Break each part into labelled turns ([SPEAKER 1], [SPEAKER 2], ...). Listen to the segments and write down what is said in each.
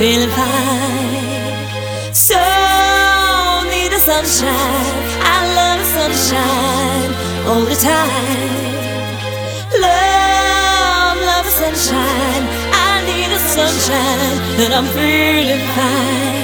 [SPEAKER 1] feeling fine. So need the sunshine. I love the sunshine all the time. Love, love the sunshine. I need the sunshine, and I'm feeling fine.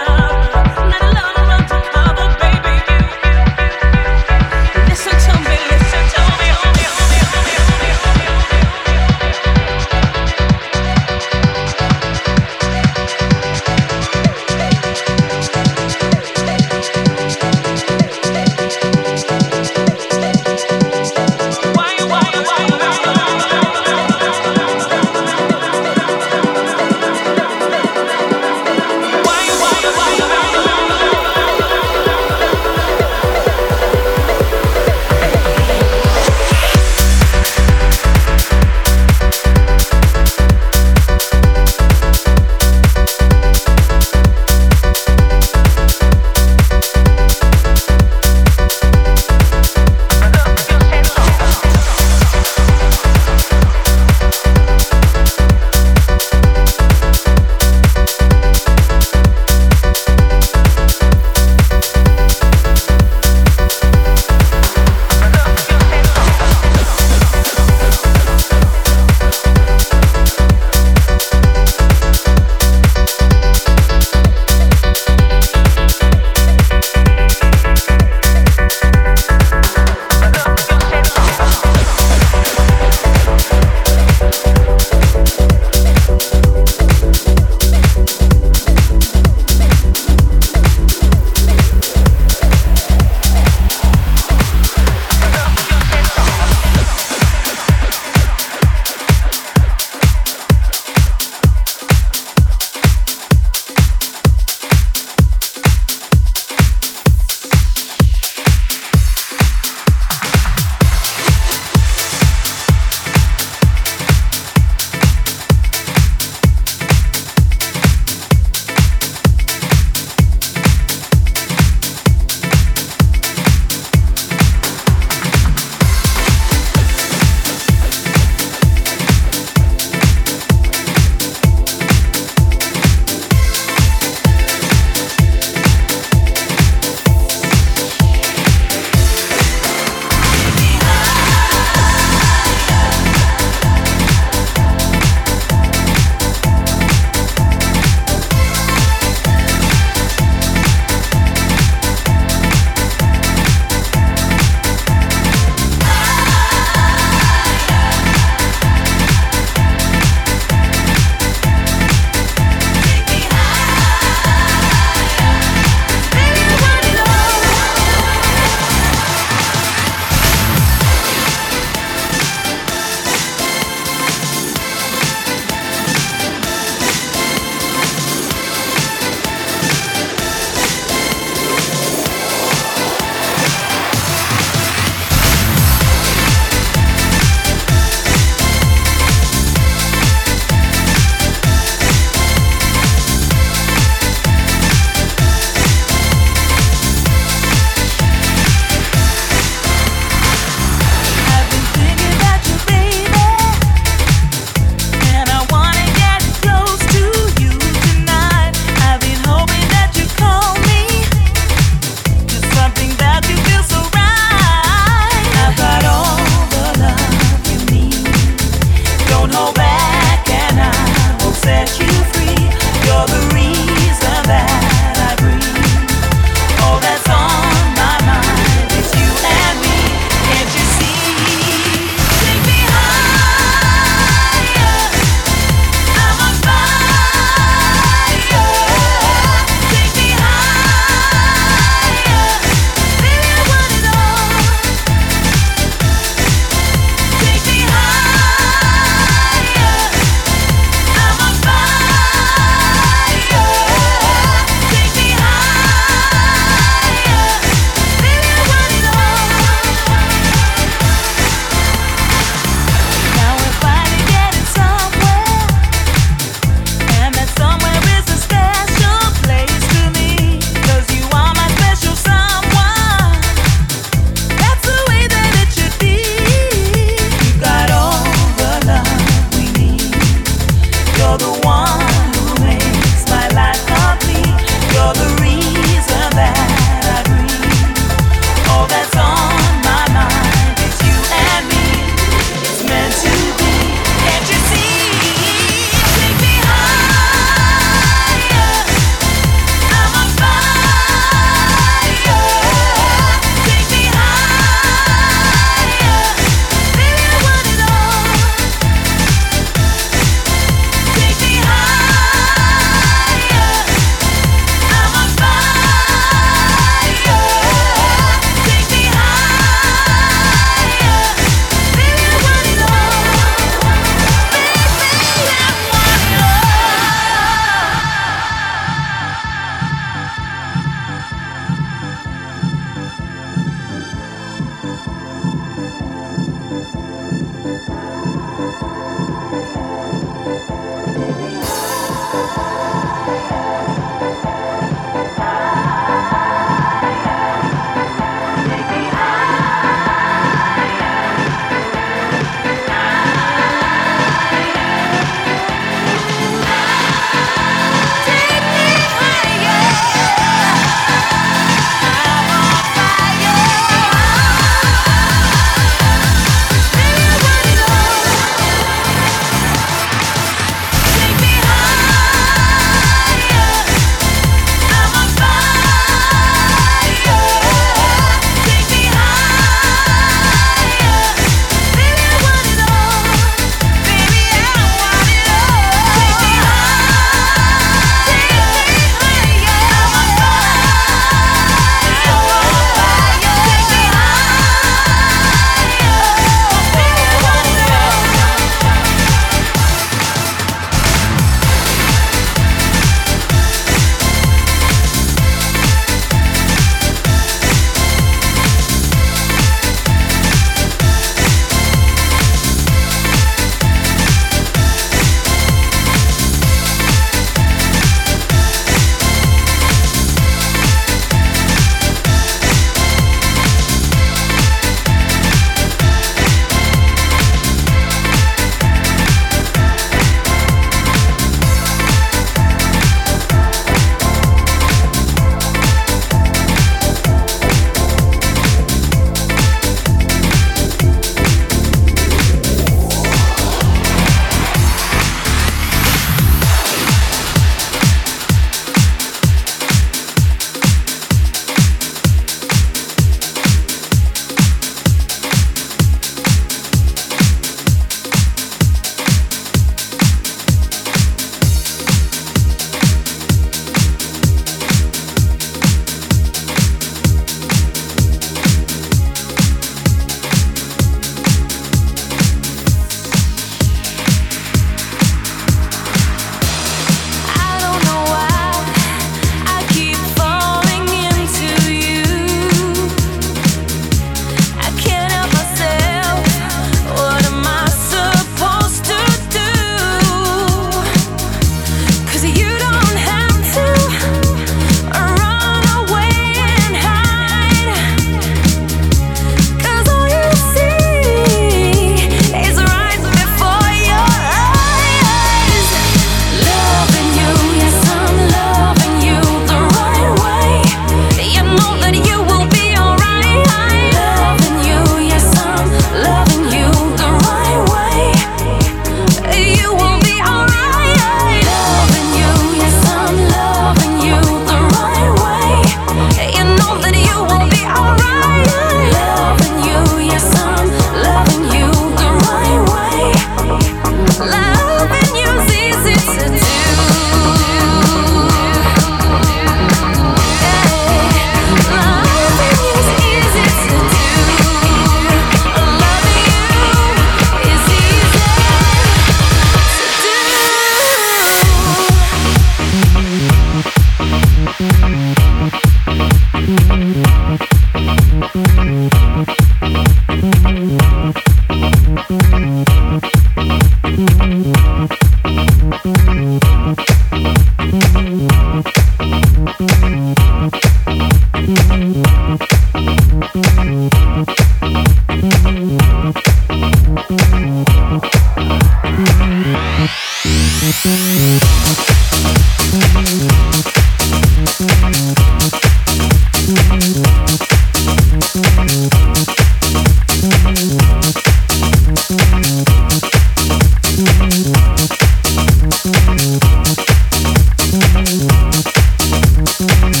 [SPEAKER 2] Okay.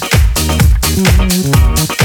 [SPEAKER 1] Mm-hmm.